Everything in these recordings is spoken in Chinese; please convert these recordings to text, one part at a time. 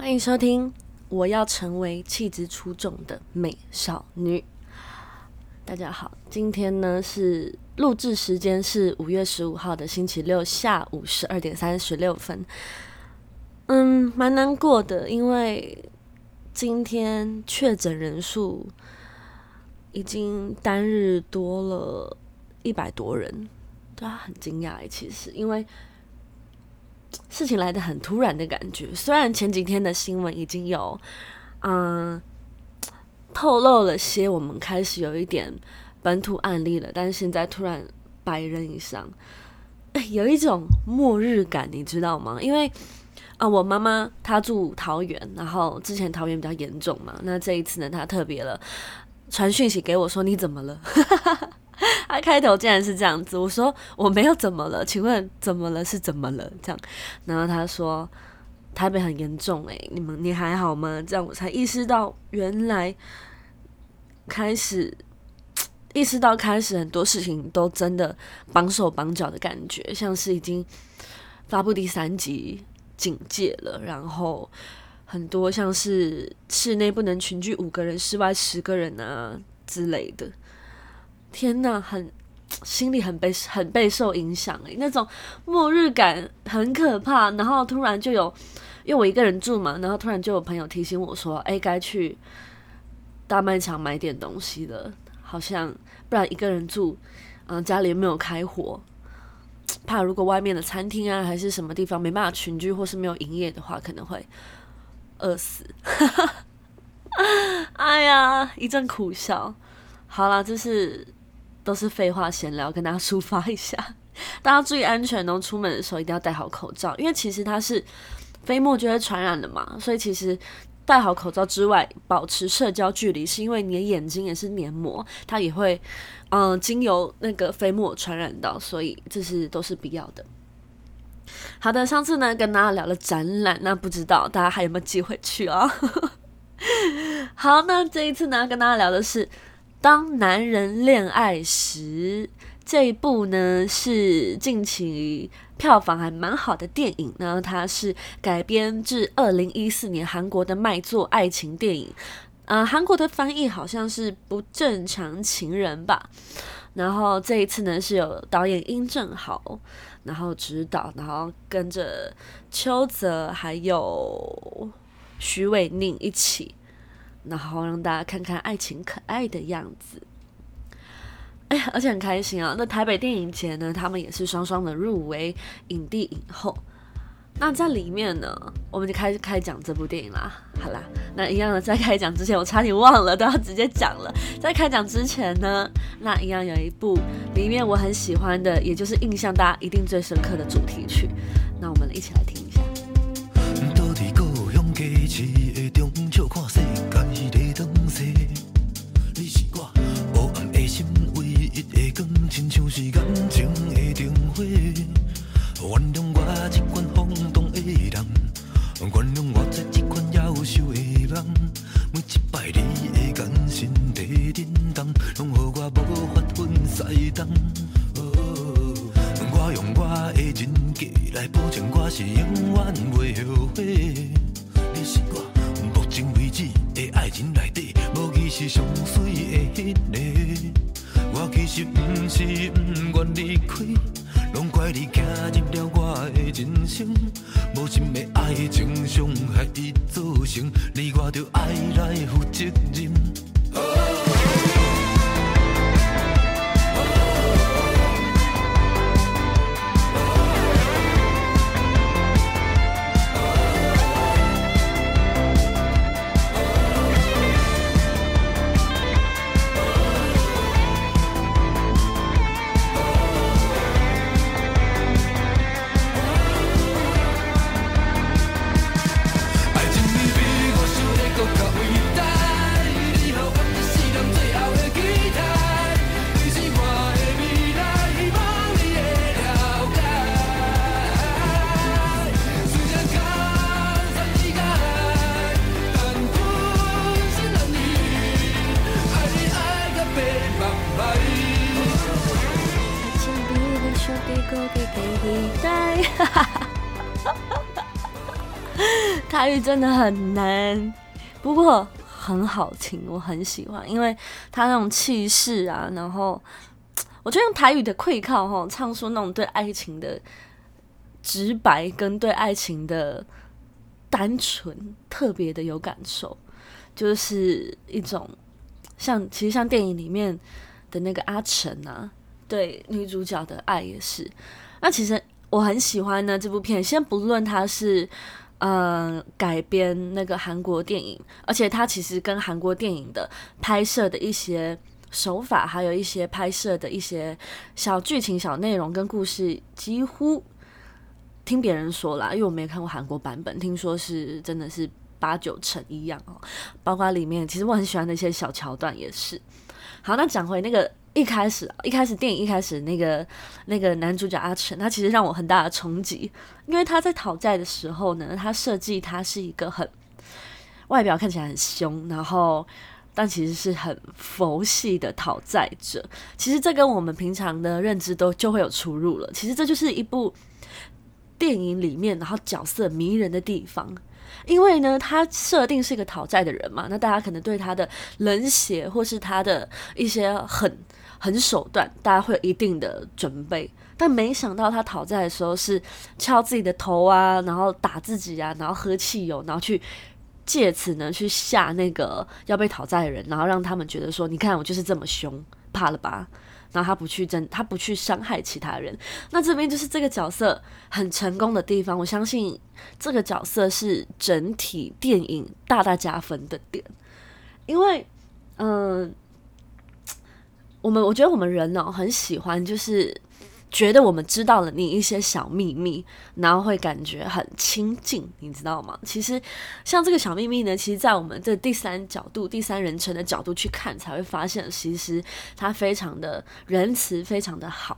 欢迎收听。我要成为气质出众的美少女。大家好，今天呢是录制时间是五月十五号的星期六下午十二点三十六分。嗯，蛮难过的，因为今天确诊人数已经单日多了一百多人，对啊，很惊讶其实因为。事情来的很突然的感觉，虽然前几天的新闻已经有，嗯，透露了些我们开始有一点本土案例了，但是现在突然百人以上，有一种末日感，你知道吗？因为啊，我妈妈她住桃园，然后之前桃园比较严重嘛，那这一次呢，她特别了传讯息给我说你怎么了？他开头竟然是这样子，我说我没有怎么了，请问怎么了？是怎么了？这样，然后他说台北很严重，诶，你们你还好吗？这样我才意识到，原来开始意识到开始很多事情都真的绑手绑脚的感觉，像是已经发布第三级警戒了，然后很多像是室内不能群聚五个人，室外十个人啊之类的。天呐，很 心里很被很备受影响诶，那种末日感很可怕。然后突然就有，因为我一个人住嘛，然后突然就有朋友提醒我说：“哎，该去大卖场买点东西了。”好像不然一个人住，嗯，家里没有开火，怕如果外面的餐厅啊还是什么地方没办法群聚或是没有营业的话，可能会饿死。哎呀，一阵苦笑。好了，就是。都是废话闲聊，跟大家抒发一下。大家注意安全哦，出门的时候一定要戴好口罩，因为其实它是飞沫就会传染的嘛。所以其实戴好口罩之外，保持社交距离，是因为你的眼睛也是黏膜，它也会嗯经由那个飞沫传染到，所以这是都是必要的。好的，上次呢跟大家聊了展览，那不知道大家还有没有机会去啊？好，那这一次呢跟大家聊的是。当男人恋爱时，这一部呢是近期票房还蛮好的电影呢。它是改编自二零一四年韩国的卖座爱情电影，呃，韩国的翻译好像是不正常情人吧。然后这一次呢是有导演殷正豪，然后指导，然后跟着邱泽还有徐伟宁一起。然后让大家看看爱情可爱的样子，哎呀，而且很开心啊！那台北电影节呢，他们也是双双的入围影帝影后。那在里面呢，我们就开始开讲这部电影啦。好啦，那一样的，在开讲之前，我差点忘了，都要直接讲了。在开讲之前呢，那一样有一部里面我很喜欢的，也就是印象大家一定最深刻的主题曲。那我们一起来听一下。亲像是感情的灯火，原谅我这款放荡的人，原谅我这这款夭寿的人。每一摆你的眼神在震动，拢予我无法分西东。我用我的人格来保证我是永远袂后悔。是上水的迄个。我其实不是不愿离开，拢怪你走入了我的人生，无心的爱情伤害已造成，你我着爱来负责任。真的很难，不过很好听，我很喜欢，因为他那种气势啊，然后我觉得用台语的愧靠哈，唱出那种对爱情的直白跟对爱情的单纯，特别的有感受，就是一种像其实像电影里面的那个阿成啊，对女主角的爱也是。那其实我很喜欢呢这部片，先不论它是。嗯，改编那个韩国电影，而且它其实跟韩国电影的拍摄的一些手法，还有一些拍摄的一些小剧情、小内容跟故事，几乎听别人说啦，因为我没有看过韩国版本，听说是真的是八九成一样哦。包括里面，其实我很喜欢那些小桥段也是。好，那讲回那个。一开始，一开始电影一开始那个那个男主角阿成，他其实让我很大的冲击，因为他在讨债的时候呢，他设计他是一个很外表看起来很凶，然后但其实是很佛系的讨债者。其实这跟我们平常的认知都就会有出入了。其实这就是一部电影里面然后角色迷人的地方。因为呢，他设定是一个讨债的人嘛，那大家可能对他的冷血或是他的一些很很手段，大家会有一定的准备。但没想到他讨债的时候是敲自己的头啊，然后打自己啊，然后喝汽油，然后去借此呢去吓那个要被讨债的人，然后让他们觉得说，你看我就是这么凶，怕了吧？然后他不去争，他不去伤害其他人。那这边就是这个角色很成功的地方。我相信这个角色是整体电影大大加分的点，因为嗯，我们我觉得我们人呢很喜欢就是。觉得我们知道了你一些小秘密，然后会感觉很亲近，你知道吗？其实像这个小秘密呢，其实，在我们的第三角度、第三人称的角度去看，才会发现，其实他非常的仁慈，非常的好。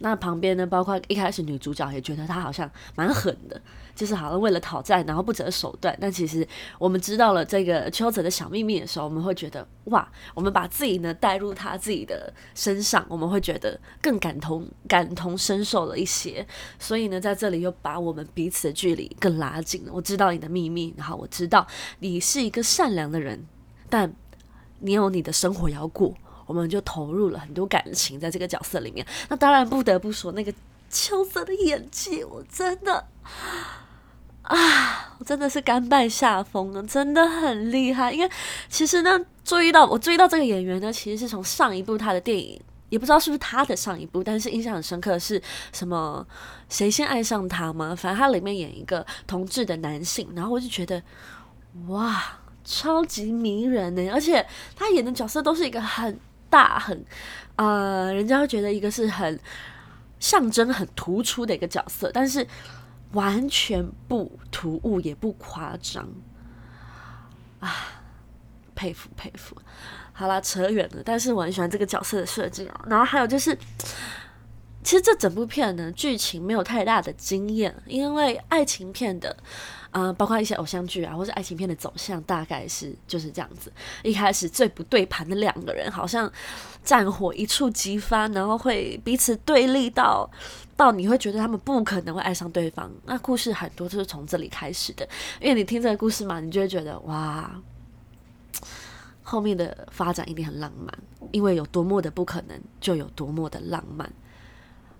那旁边呢，包括一开始女主角也觉得他好像蛮狠的。就是好像为了讨债，然后不择手段。但其实我们知道了这个邱泽的小秘密的时候，我们会觉得哇，我们把自己呢带入他自己的身上，我们会觉得更感同感同身受了一些。所以呢，在这里又把我们彼此的距离更拉近了。我知道你的秘密，然后我知道你是一个善良的人，但你有你的生活要过，我们就投入了很多感情在这个角色里面。那当然不得不说，那个邱泽的演技，我真的。啊，我真的是甘拜下风了，真的很厉害。因为其实呢，注意到我注意到这个演员呢，其实是从上一部他的电影，也不知道是不是他的上一部，但是印象很深刻的是什么？谁先爱上他吗？反正他里面演一个同志的男性，然后我就觉得哇，超级迷人呢。而且他演的角色都是一个很大很呃，人家会觉得一个是很象征很突出的一个角色，但是。完全不突兀，也不夸张啊！佩服佩服。好啦，扯远了，但是我很喜欢这个角色的设计啊。然后还有就是，其实这整部片呢，剧情没有太大的经验，因为爱情片的。啊，包括一些偶像剧啊，或是爱情片的走向，大概是就是这样子。一开始最不对盘的两个人，好像战火一触即发，然后会彼此对立到到你会觉得他们不可能会爱上对方。那故事很多都是从这里开始的，因为你听这个故事嘛，你就会觉得哇，后面的发展一定很浪漫，因为有多么的不可能，就有多么的浪漫。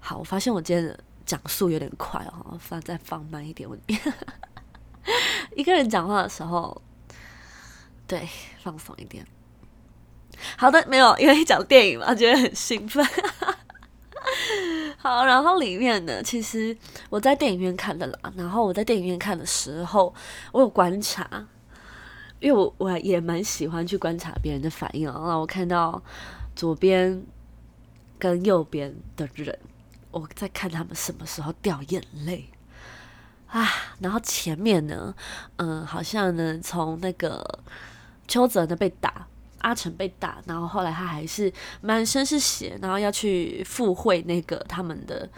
好，我发现我今天的讲述有点快哦，放再放慢一点，我。一个人讲话的时候，对，放松一点。好的，没有，因为讲电影嘛，觉得很兴奋。好，然后里面呢，其实我在电影院看的啦。然后我在电影院看的时候，我有观察，因为我我也蛮喜欢去观察别人的反应啊。然后我看到左边跟右边的人，我在看他们什么时候掉眼泪。啊，然后前面呢，嗯，好像呢，从那个邱泽呢被打，阿成被打，然后后来他还是满身是血，然后要去赴会那个他们的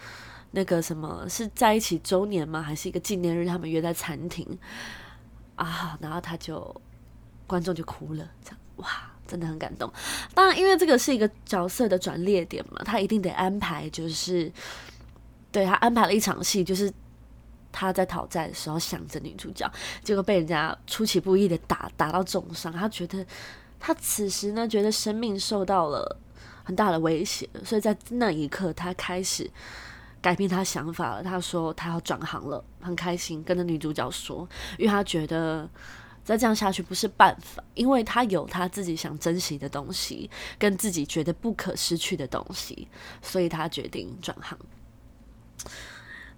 那个什么是在一起周年吗？还是一个纪念日？他们约在餐厅啊，然后他就观众就哭了，这样哇，真的很感动。当然，因为这个是一个角色的转捩点嘛，他一定得安排，就是对他安排了一场戏，就是。他在讨债的时候想着女主角，结果被人家出其不意的打打到重伤，他觉得他此时呢觉得生命受到了很大的威胁，所以在那一刻他开始改变他想法了。他说他要转行了，很开心跟着女主角说，因为他觉得再这样下去不是办法，因为他有他自己想珍惜的东西，跟自己觉得不可失去的东西，所以他决定转行。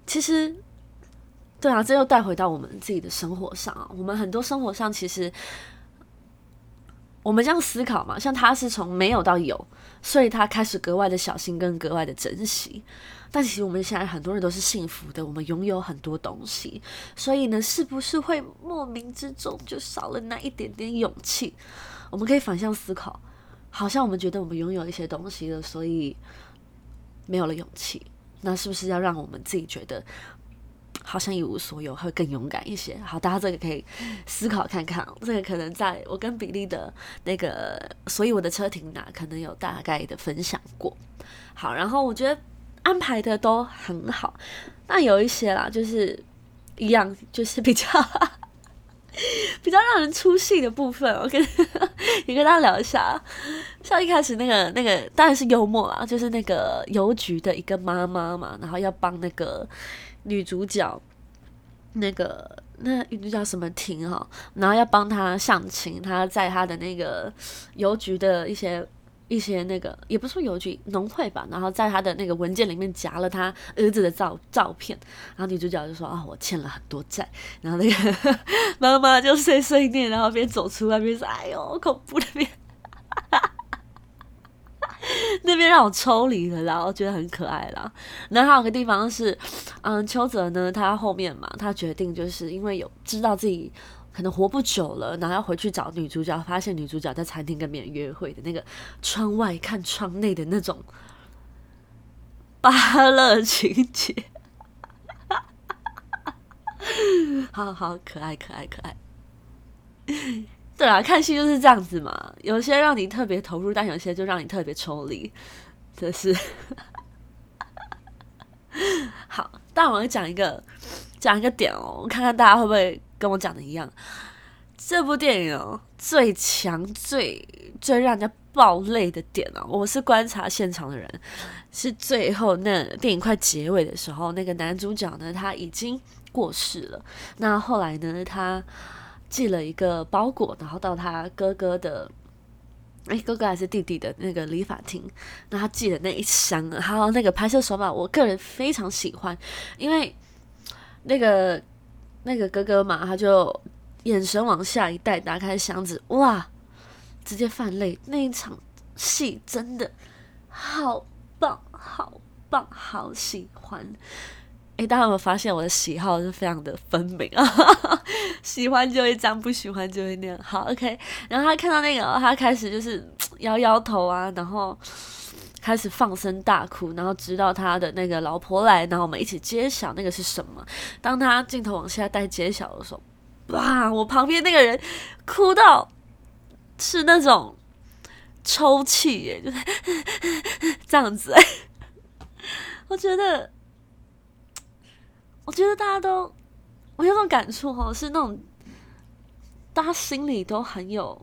其实，对啊，这又带回到我们自己的生活上啊。我们很多生活上，其实我们这样思考嘛，像他是从没有到有，所以他开始格外的小心跟格外的珍惜。但其实我们现在很多人都是幸福的，我们拥有很多东西，所以呢，是不是会莫名之中就少了那一点点勇气？我们可以反向思考，好像我们觉得我们拥有一些东西了，所以没有了勇气。那是不是要让我们自己觉得好像一无所有，会更勇敢一些？好，大家这个可以思考看看。这个可能在我跟比利的那个，所以我的车停哪，可能有大概的分享过。好，然后我觉得安排的都很好。那有一些啦，就是一样，就是比较 比较让人出戏的部分，我跟 也跟大家聊一下。像一开始那个那个当然是幽默啦，就是那个邮局的一个妈妈嘛，然后要帮那个女主角，那个那女主角什么婷哈，然后要帮她相亲，她在她的那个邮局的一些一些那个也不是邮局农会吧，然后在她的那个文件里面夹了她儿子的照照片，然后女主角就说啊我欠了很多债，然后那个 妈妈就碎碎念，然后边走出来边说哎呦恐怖的边。那边让我抽离了，然后觉得很可爱啦。然后还有个地方是，嗯，秋泽呢，他后面嘛，他决定就是因为有知道自己可能活不久了，然后要回去找女主角，发现女主角在餐厅跟别人约会的那个窗外看窗内的那种芭乐情节，好好可爱，可爱，可爱。对啊，看戏就是这样子嘛。有些让你特别投入，但有些就让你特别抽离。这是好，但我要讲一个讲一个点哦，看看大家会不会跟我讲的一样。这部电影哦，最强、最最让人家爆泪的点哦，我是观察现场的人，是最后那电影快结尾的时候，那个男主角呢他已经过世了。那后来呢，他。寄了一个包裹，然后到他哥哥的，哎，哥哥还是弟弟的那个理发厅。那他寄的那一箱，还有那个拍摄手法，我个人非常喜欢，因为那个那个哥哥嘛，他就眼神往下一带，打开箱子，哇，直接泛泪。那一场戏真的好棒，好棒，好喜欢。哎，大家有没有发现我的喜好是非常的分明啊？喜欢就会这样，不喜欢就会那。好，OK。然后他看到那个，他开始就是 摇摇头啊，然后开始放声大哭，然后直到他的那个老婆来，然后我们一起揭晓那个是什么。当他镜头往下带揭晓的时候，哇！我旁边那个人哭到是那种抽泣耶，就是 这样子。我觉得。我觉得大家都，我有种感触哈，是那种大家心里都很有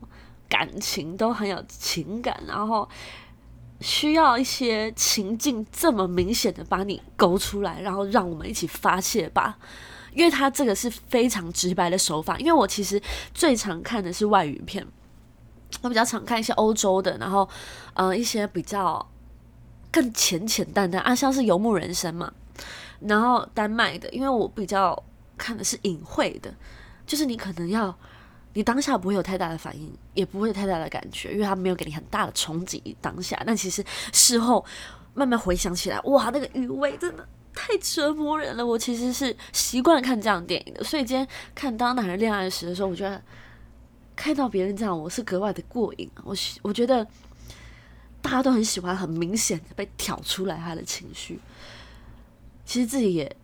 感情，都很有情感，然后需要一些情境这么明显的把你勾出来，然后让我们一起发泄吧。因为他这个是非常直白的手法。因为我其实最常看的是外语片，我比较常看一些欧洲的，然后呃一些比较更浅浅淡淡啊，像是《游牧人生》嘛。然后丹麦的，因为我比较看的是隐晦的，就是你可能要，你当下不会有太大的反应，也不会有太大的感觉，因为他没有给你很大的冲击当下。但其实事后慢慢回想起来，哇，那个余味真的太折磨人了。我其实是习惯看这样电影的，所以今天看《当男人恋爱时》的时候，我觉得看到别人这样，我是格外的过瘾。我我觉得大家都很喜欢，很明显的被挑出来他的情绪。其实自己也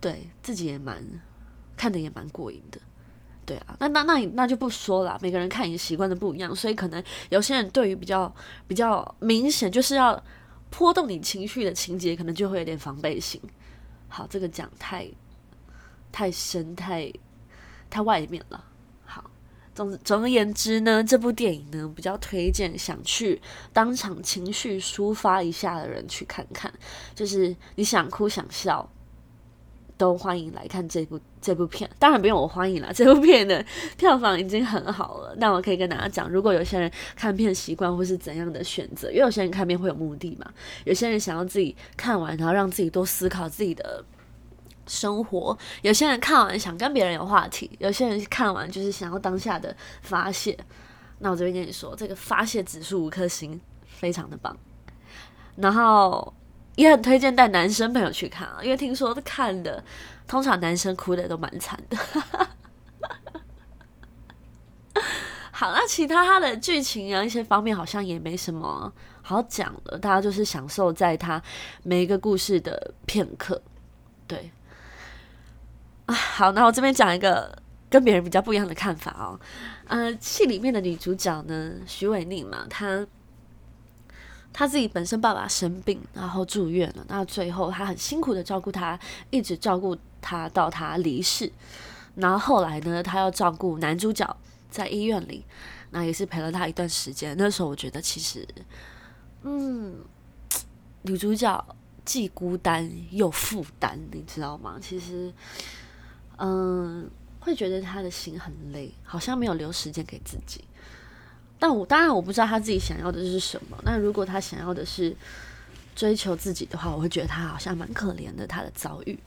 对自己也蛮看的也蛮过瘾的，对啊，那那那那就不说了，每个人看影习惯的不一样，所以可能有些人对于比较比较明显就是要波动你情绪的情节，可能就会有点防备心。好，这个讲太太深太太外面了。总总而言之呢，这部电影呢比较推荐想去当场情绪抒发一下的人去看看，就是你想哭想笑。都欢迎来看这部这部片，当然不用我欢迎了。这部片的票房已经很好了。那我可以跟大家讲，如果有些人看片习惯或是怎样的选择，因为有些人看片会有目的嘛，有些人想要自己看完，然后让自己多思考自己的生活；有些人看完想跟别人有话题；有些人看完就是想要当下的发泄。那我这边跟你说，这个发泄指数五颗星，非常的棒。然后。也很推荐带男生朋友去看啊，因为听说看的通常男生哭的都蛮惨的。好，那其他他的剧情啊一些方面好像也没什么好讲的，大家就是享受在他每一个故事的片刻。对，啊，好，那我这边讲一个跟别人比较不一样的看法哦。呃，戏里面的女主角呢，徐伟宁嘛，她。她自己本身爸爸生病，然后住院了。那最后她很辛苦的照顾他，一直照顾他到他离世。然后后来呢，她要照顾男主角在医院里，那也是陪了他一段时间。那时候我觉得其实，嗯，女主角既孤单又负担，你知道吗？其实，嗯，会觉得他的心很累，好像没有留时间给自己。但我当然我不知道他自己想要的是什么。那如果他想要的是追求自己的话，我会觉得他好像蛮可怜的，他的遭遇。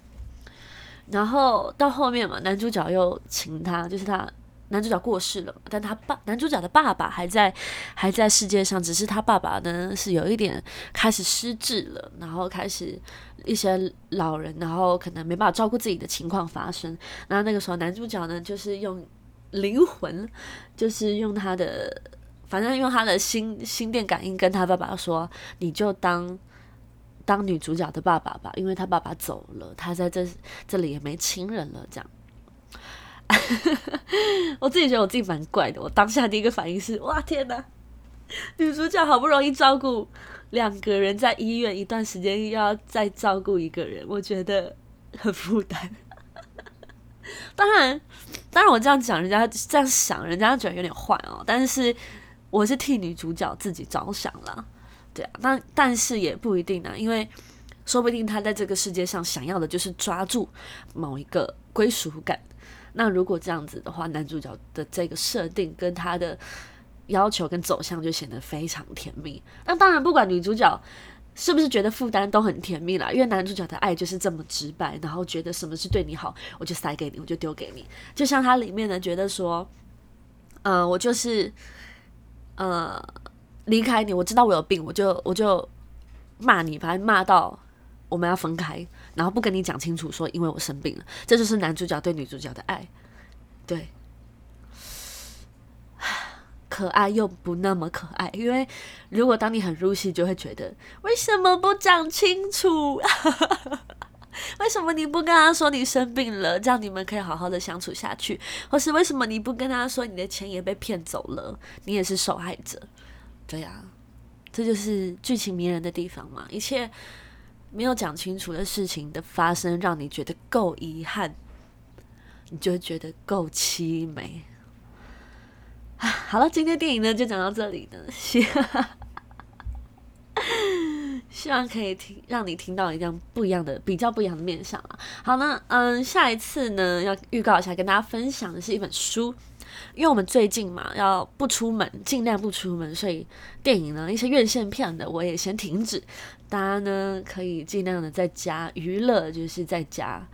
然后到后面嘛，男主角又请他，就是他男主角过世了，但他爸男主角的爸爸还在还在世界上，只是他爸爸呢是有一点开始失智了，然后开始一些老人，然后可能没办法照顾自己的情况发生。然后那个时候男主角呢，就是用灵魂，就是用他的。反正用他的心心电感应跟他爸爸说：“你就当当女主角的爸爸吧，因为他爸爸走了，他在这这里也没亲人了。”这样，我自己觉得我自己蛮怪的。我当下第一个反应是：“哇，天哪！女主角好不容易照顾两个人在医院一段时间，又要再照顾一个人，我觉得很负担。”当然，当然我这样讲，人家这样想，人家觉得有点坏哦。但是。我是替女主角自己着想了，对啊，但但是也不一定啊，因为说不定她在这个世界上想要的就是抓住某一个归属感。那如果这样子的话，男主角的这个设定跟他的要求跟走向就显得非常甜蜜。那当然，不管女主角是不是觉得负担都很甜蜜啦，因为男主角的爱就是这么直白，然后觉得什么是对你好，我就塞给你，我就丢给你。就像他里面呢，觉得说，嗯，我就是。呃，离开你，我知道我有病，我就我就骂你，把骂到我们要分开，然后不跟你讲清楚，说因为我生病了，这就是男主角对女主角的爱，对，可爱又不那么可爱，因为如果当你很入戏，就会觉得为什么不讲清楚？为什么你不跟他说你生病了，这样你们可以好好的相处下去？或是为什么你不跟他说你的钱也被骗走了，你也是受害者？对呀，这就是剧情迷人的地方嘛。一切没有讲清楚的事情的发生，让你觉得够遗憾，你就会觉得够凄美。好了，今天电影呢就讲到这里呢，谢。希望可以听，让你听到一样不一样的、比较不一样的面相啊。好呢，嗯，下一次呢要预告一下，跟大家分享的是一本书，因为我们最近嘛要不出门，尽量不出门，所以电影呢一些院线片的我也先停止，大家呢可以尽量的在家娱乐，就是在家，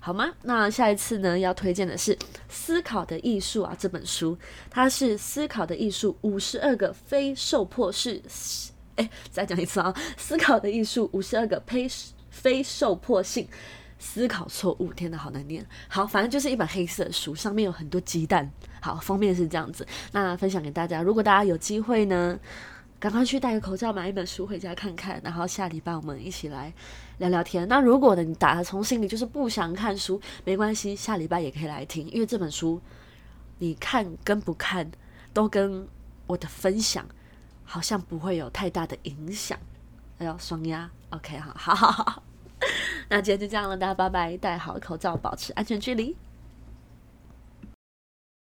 好吗？那下一次呢要推荐的是《思考的艺术》啊，这本书它是《思考的艺术：五十二个非受迫式》。哎，再讲一次啊！思考的艺术，五十二个非非受迫性思考错误。天哪，好难念。好，反正就是一本黑色书，上面有很多鸡蛋。好，封面是这样子。那分享给大家，如果大家有机会呢，赶快去戴个口罩，买一本书回家看看。然后下礼拜我们一起来聊聊天。那如果呢，你打从心里就是不想看书，没关系，下礼拜也可以来听，因为这本书你看跟不看都跟我的分享。好像不会有太大的影响，哎呦，双压，OK 哈，好好好，那今天就这样了，大家拜拜，戴好口罩，保持安全距离。